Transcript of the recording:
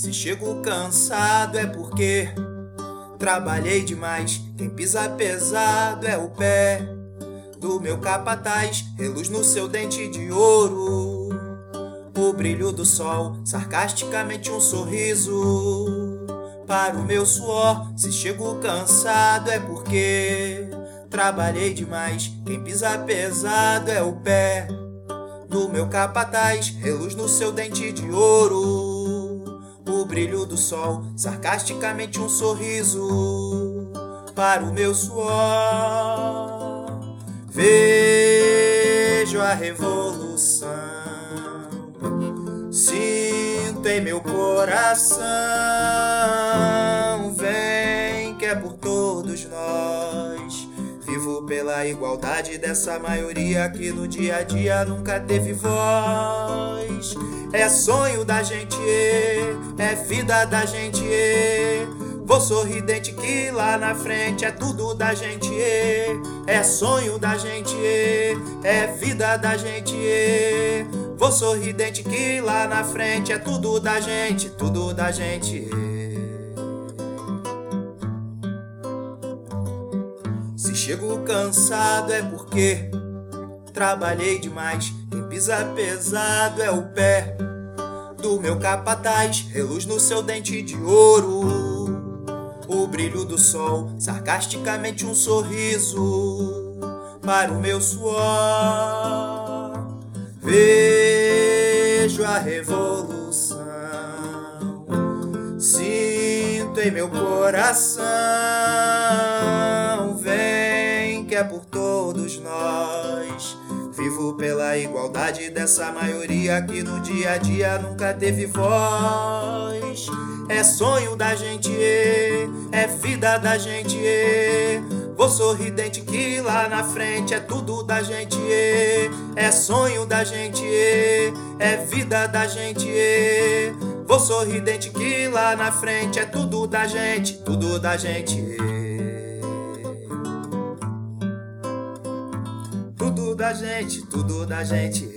Se chego cansado é porque trabalhei demais. Quem pisa pesado é o pé do meu capataz, reluz no seu dente de ouro. O brilho do sol, sarcasticamente um sorriso. Para o meu suor, se chego cansado é porque trabalhei demais. Quem pisa pesado é o pé do meu capataz, reluz no seu dente de ouro. Sol, sarcasticamente um sorriso para o meu suor. Vejo a revolução, sinto em meu coração. Vem que é por todos nós. Vivo pela igualdade dessa maioria que no dia a dia nunca teve voz. É sonho da gente, é vida da gente. Vou sorridente que lá na frente é tudo da gente. É sonho da gente, é vida da gente. Vou sorridente que lá na frente é tudo da gente, tudo da gente. Chego cansado é porque trabalhei demais. Quem pisa pesado é o pé do meu capataz, reluz no seu dente de ouro. O brilho do sol, sarcasticamente um sorriso para o meu suor. Vejo a revolução, sinto em meu coração. É por todos nós. Vivo pela igualdade dessa maioria que no dia a dia nunca teve voz. É sonho da gente, é vida da gente. Vou sorridente que lá na frente é tudo da gente. É sonho da gente, é vida da gente. Vou sorridente que lá na frente é tudo da gente, tudo da gente. Gente, tudo da gente.